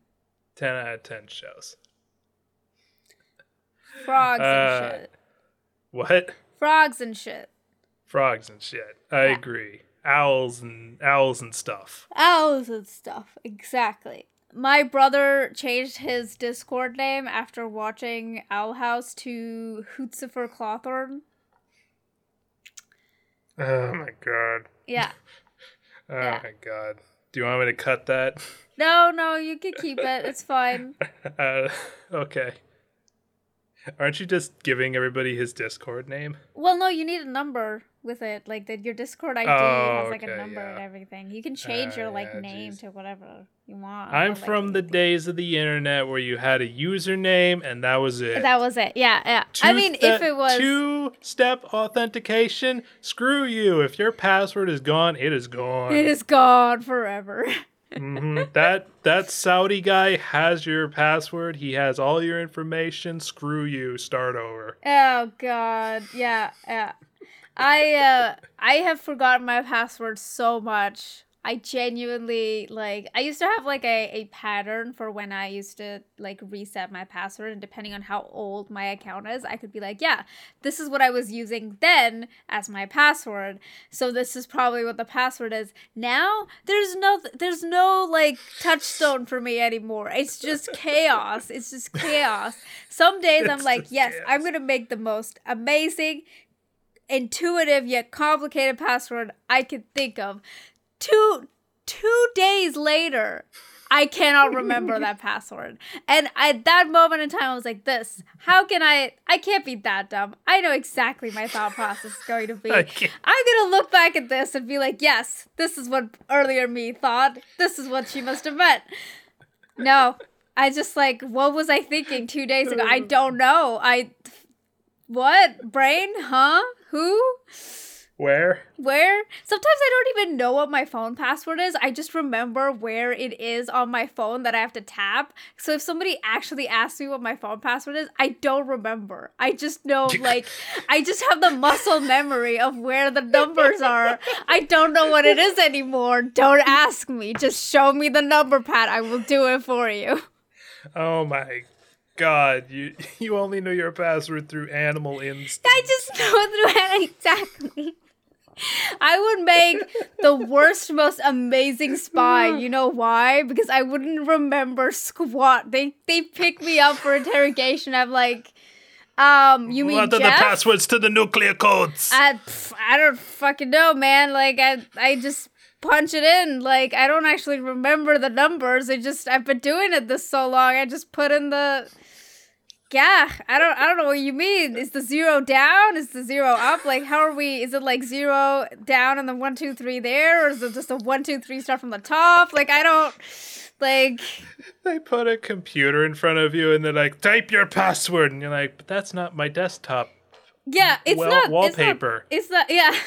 10 out of 10 shows. Frogs Uh, and shit. What? Frogs and shit. Frogs and shit. I Yeah. agree. Owls and owls and stuff. Owls and stuff. Exactly. My brother changed his Discord name after watching Owl House to Hootzifer Clawthorne. Oh my god. Yeah. Oh Yeah. my god. Do you want me to cut that? No, no, you can keep it. It's fine. Uh, okay. Aren't you just giving everybody his Discord name? Well, no, you need a number with it. Like that, your Discord ID Oh, has like a okay, number and everything. You can change Ah, your like yeah, name jeez. to whatever you want. I'm but, like, from the days of the internet where you had a username and that was it. That was it. Yeah, yeah. I mean, if it was two step authentication, screw you. If your password is gone, it is gone. It is gone forever. Mhm. That that Saudi guy has your password. He has all your information. Screw you. Start over. Oh god. Yeah, yeah. I uh I have forgotten my password so much. I genuinely like I used to have like a, a pattern for when I used to like reset my password and depending on how old my account is, I could be like, yeah, this is what I was using then as my password. So this is probably what the password is. Now there's no there's no like touchstone for me anymore. It's just chaos. It's just chaos. Some days I'm like, yes, I'm going to make the most amazing intuitive yet complicated password I could think of. Two two days later, I cannot remember that password. And at that moment in time, I was like, "This, how can I? I can't be that dumb. I know exactly my thought process is going to be. Okay. I'm gonna look back at this and be like, yes, this is what earlier me thought. This is what she must have meant. No, I just like, what was I thinking two days ago? I don't know. I, what brain? Huh? Who? Where? Where? Sometimes I don't even know what my phone password is. I just remember where it is on my phone that I have to tap. So if somebody actually asks me what my phone password is, I don't remember. I just know, like, I just have the muscle memory of where the numbers are. I don't know what it is anymore. Don't ask me. Just show me the number pad. I will do it for you. Oh my god. You you only know your password through animal instinct. I just know through it exactly. I would make the worst, most amazing spy. You know why? Because I wouldn't remember squat. They they pick me up for interrogation. I'm like, um, you mean what are the passwords to the nuclear codes? I, pff, I don't fucking know, man. Like I I just punch it in. Like I don't actually remember the numbers. I just I've been doing it this so long. I just put in the yeah, I don't I don't know what you mean. Is the zero down? Is the zero up? Like how are we is it like zero down and then one, two, three there? Or is it just a one, two, three start from the top? Like I don't like they put a computer in front of you and they're like, type your password. And you're like, but that's not my desktop. yeah, it's Well, not wallpaper. It's not, it's not yeah.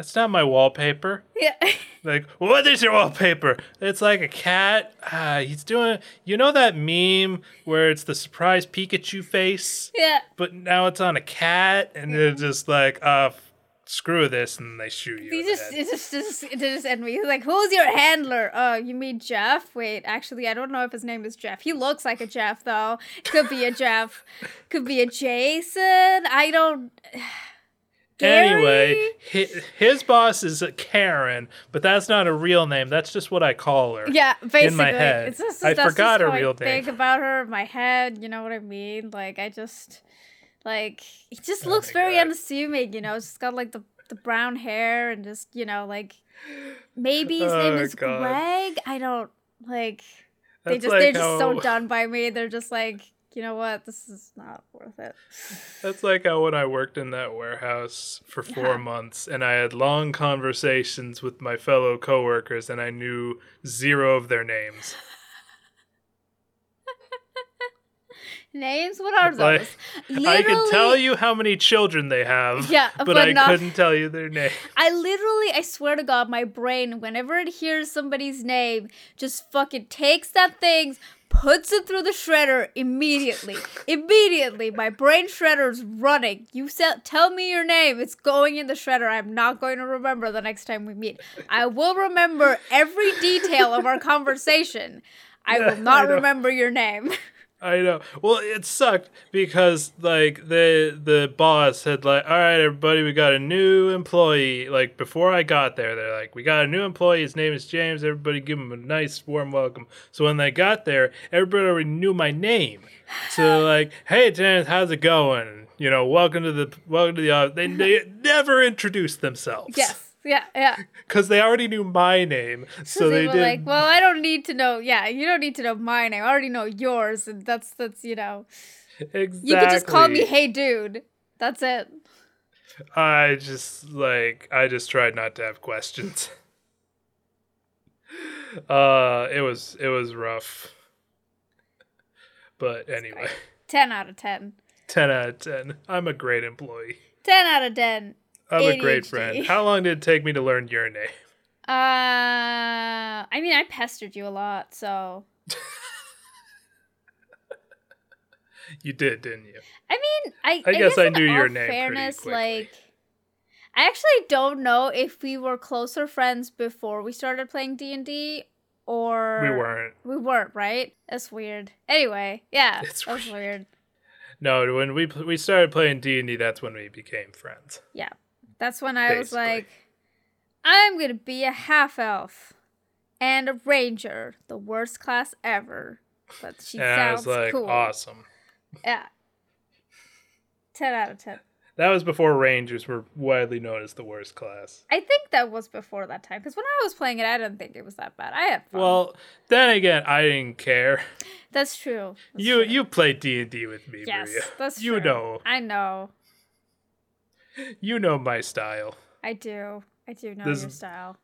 That's not my wallpaper. Yeah. Like, what is your wallpaper? It's like a cat. Ah, he's doing. You know that meme where it's the surprise Pikachu face, yeah. but now it's on a cat, and they're just like, uh, screw this, and they shoot you. He just, it just, just, it just ended me. He's like, "Who's your handler?" Oh, you mean Jeff? Wait, actually, I don't know if his name is Jeff. He looks like a Jeff, though. Could be a Jeff. Could be a Jason. I don't. Anyway, his, his boss is a Karen, but that's not a real name. That's just what I call her. Yeah, basically, in my head. It's just, I forgot her how I real Think about her in my head. You know what I mean? Like, I just, like, he just Oh looks very God. unassuming. You know, just got like the the brown hair and just, you know, like maybe his name Oh, is God. Greg. I don't like. they That's just like they're just so done by me. They're just like, you know what? This is not worth it. That's like how when I worked in that warehouse for four Yeah. months and I had long conversations with my fellow coworkers and I knew zero of their names. Names? What are those? I could tell you how many children they have, Yeah, but, but I not- couldn't tell you their name. I literally, I swear to God, my brain, whenever it hears somebody's name, just fucking takes that thing, puts it through the shredder immediately. immediately, my brain shredder's running. You se- tell me your name, it's going in the shredder. I'm not going to remember the next time we meet. I will remember every detail of our conversation. I Yeah, will not I remember your name. I know. Well, it sucked because like the the boss had like, all right, everybody, we got a new employee. Like before I got there, they're like, we got a new employee. His name is James. Everybody, give him a nice warm welcome. So when they got there, everybody already knew my name. So like, hey James, how's it going? You know, welcome to the welcome to the office. They they never introduced themselves. yes. Yeah, yeah. Because they already knew my name, so they, they, were did. like, well, I don't need to know. Yeah, you don't need to know my name. I already know yours, and that's that's you know. exactly. You could just call me Hey Dude. That's it. I just like I just tried not to have questions. Uh it was it was rough. But anyway, Ten out of ten. 10 out of 10. I'm a great employee. Ten out of ten. I'm a great friend. How long did it take me to learn your name? Uh, I mean, I pestered you a lot, so You did, didn't you? I mean, I, I guess I knew your name Fairness, like, I actually don't know if we were closer friends before we started playing D and D, or We weren't. We weren't, right? That's weird. Anyway, yeah, It's that's weird. weird. No, when we we started playing D and D, that's when we became friends. Yeah, that's when I was like, I'm gonna be a half elf and a ranger, the worst class ever. But she and I sounds was like, cool. awesome. Yeah. Ten out of ten. That was before Rangers were widely known as the worst class. I think that was before that time because when I was playing it, I didn't think it was that bad. I had fun. Well, then again, I didn't care. that's true. That's you true. you played D and D with me, yes, Maria. that's true. you know I know. You know my style. I do. I do know This- your style.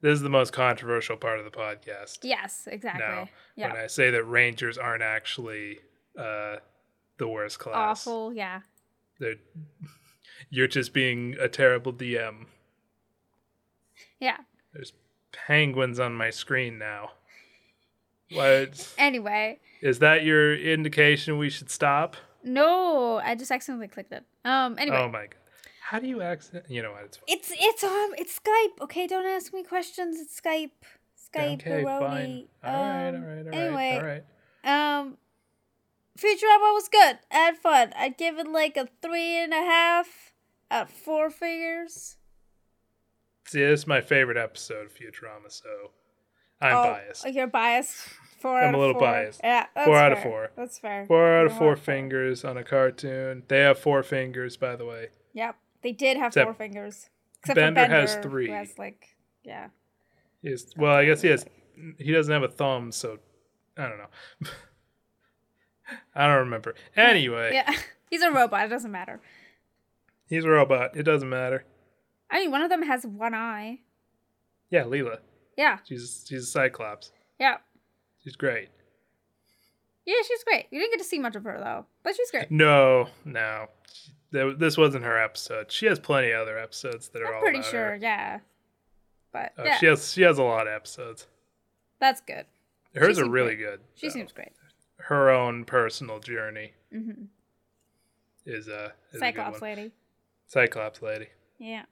This is the most controversial part of the podcast. Yes, exactly. Now, yeah. when I say that Rangers aren't actually uh, the worst class, Awful. Yeah. They're, you're just being a terrible DM. Yeah. There's penguins on my screen now. What Anyway, is that? Your indication we should stop? no, I just accidentally clicked it. Um. Anyway. Oh my god! How do you accident? You know what? It's fine. It's it's um it's Skype. Okay, don't ask me questions. It's Skype. Skype. okay, Baroni. fine. All right, all Um, right, all right, anyway, all right. um, Futurama was good. I had fun. I'd give it like a three and a half at four figures. See, this is my favorite episode of Futurama, so I'm oh, biased. You're biased. Four I'm out a little four. biased. Yeah, Four out of four. That's fair. Four out of Four four out of four. fingers on a cartoon. They have four fingers, by the way. Yep, they did have Except four fingers. Except Bender for Bender has three. has like, yeah. He has, well, I guess he has. He doesn't have a thumb, so I don't know. I don't remember. Anyway, Yeah, he's a robot. It doesn't matter. he's a robot. It doesn't matter. I mean, one of them has one eye. Yeah, Leela. Yeah, She's she's a Cyclops. yeah. She's great. Yeah, she's great. You didn't get to see much of her though, but she's great. No, no, Th- this wasn't her episode. She has plenty of other episodes that are I'm all pretty sure, her. yeah. But Oh, yeah, She has she has a lot of episodes. that's good. Hers are really great. good. She though. seems great. her own personal journey hmm is a is Cyclops one. lady. Cyclops lady. Yeah.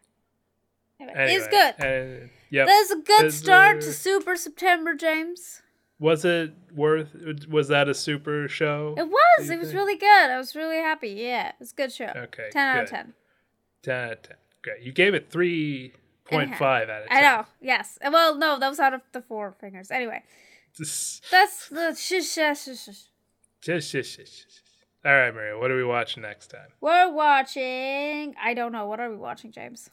Anyway, Anyway, it's good. And, yep. That's a good Is start to Super September, James. Was it worth? Was that a super show? It was. It was really good. I was really happy. Yeah, it was a good show. Okay, Ten out of ten. Ten out of ten. Great. You gave it three point five out of ten. I know. Yes. Well, no, that was out of the four fingers. Anyway, Just, that's the shush shush shush. shush. just, just. All right, Maria. What are we watching next time? We're watching. I don't know. What are we watching, James?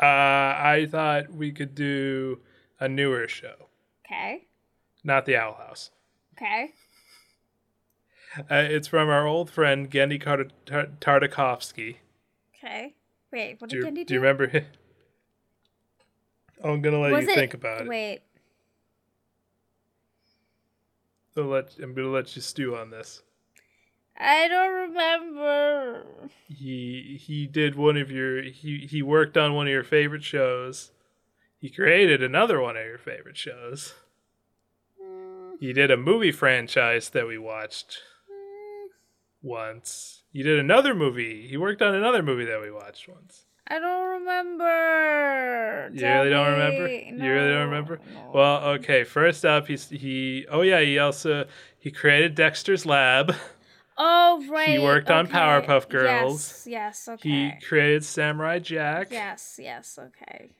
Uh, I thought we could do a newer show, Okay. Not the Owl House. Okay. Uh, it's from our old friend Genndy Tar- Tar- Tartakovsky. Okay. Wait. What Do did you, Genndy do? do you remember him? I'm gonna let Was you it- think about it. Wait. Let, I'm gonna let you stew on this. I don't remember. He he did one of your he he worked on one of your favorite shows. He created another one of your favorite shows. He did a movie franchise that we watched once. He did another movie. He worked on another movie that we watched once. I don't remember. You really don't remember? me. You really don't remember? no. Well, okay. First up, he's he. Oh yeah, he also he created Dexter's Lab. Oh right. He worked on. Powerpuff Girls. Yes. Yes. Okay. He created Samurai Jack. Yes. Yes. Okay.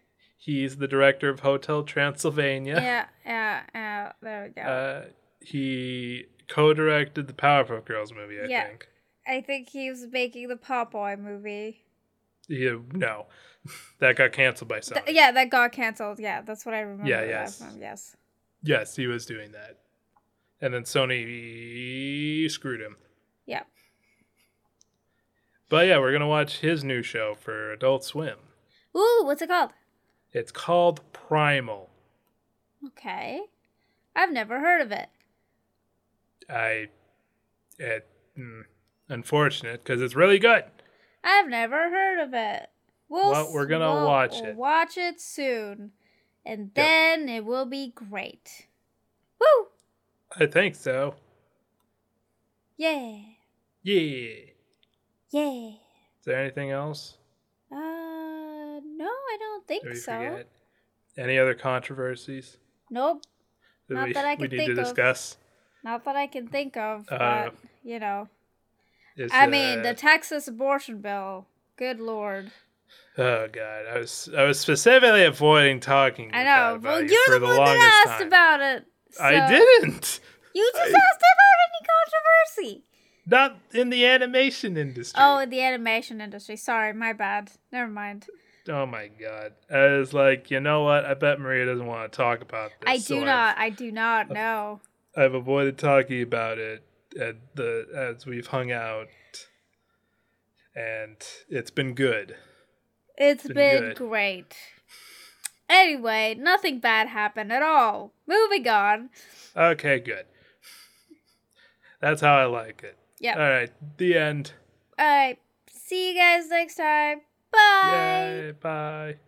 He's the director of Hotel Transylvania. Yeah. Yeah. Yeah. There we go. Uh, he co-directed the Powerpuff Girls movie. I Yeah. think. I think he was making the Popeye movie. Yeah, no, that got canceled by Sony. Th- yeah, that got canceled. Yeah, that's what I remember. Yeah, yes. Yes. Yes, he was doing that, and then Sony screwed him. Yeah. But yeah, we're gonna watch his new show for Adult Swim. Ooh, what's it called? It's called Primal. Okay. I've never heard of it. I, it, mm, unfortunate because it's really good. I've never heard of it. We'll, Well, we're gonna we'll watch it. Watch it soon. and then it will be great. Woo! I think so. Yeah. Yeah. Yeah. Is there anything else? Uh, no, I don't think Did we so. forget? Any other controversies Nope, that Not we, that I we can need to think of. discuss? not that I can think of, Uh, but you know, I mean, uh, the Texas abortion bill. Good lord. Oh god, I was I was specifically avoiding talking. I know. Well, you're the, the one that asked time. about it. I didn't. You just I- asked about any controversy. Not in the animation industry. Oh, in the animation industry. Sorry, my bad. Never mind. Oh my god. I was like, you know what? I bet Maria doesn't want to talk about this. I so do I've- not. I do not know. I've avoided talking about it at the as we've hung out, and it's been good. It's been been good. great. Anyway, nothing bad happened at all. Moving on. Okay, good. That's how I like it. yeah All right, the end. All right. See you guys next time. Bye. Yay! Bye.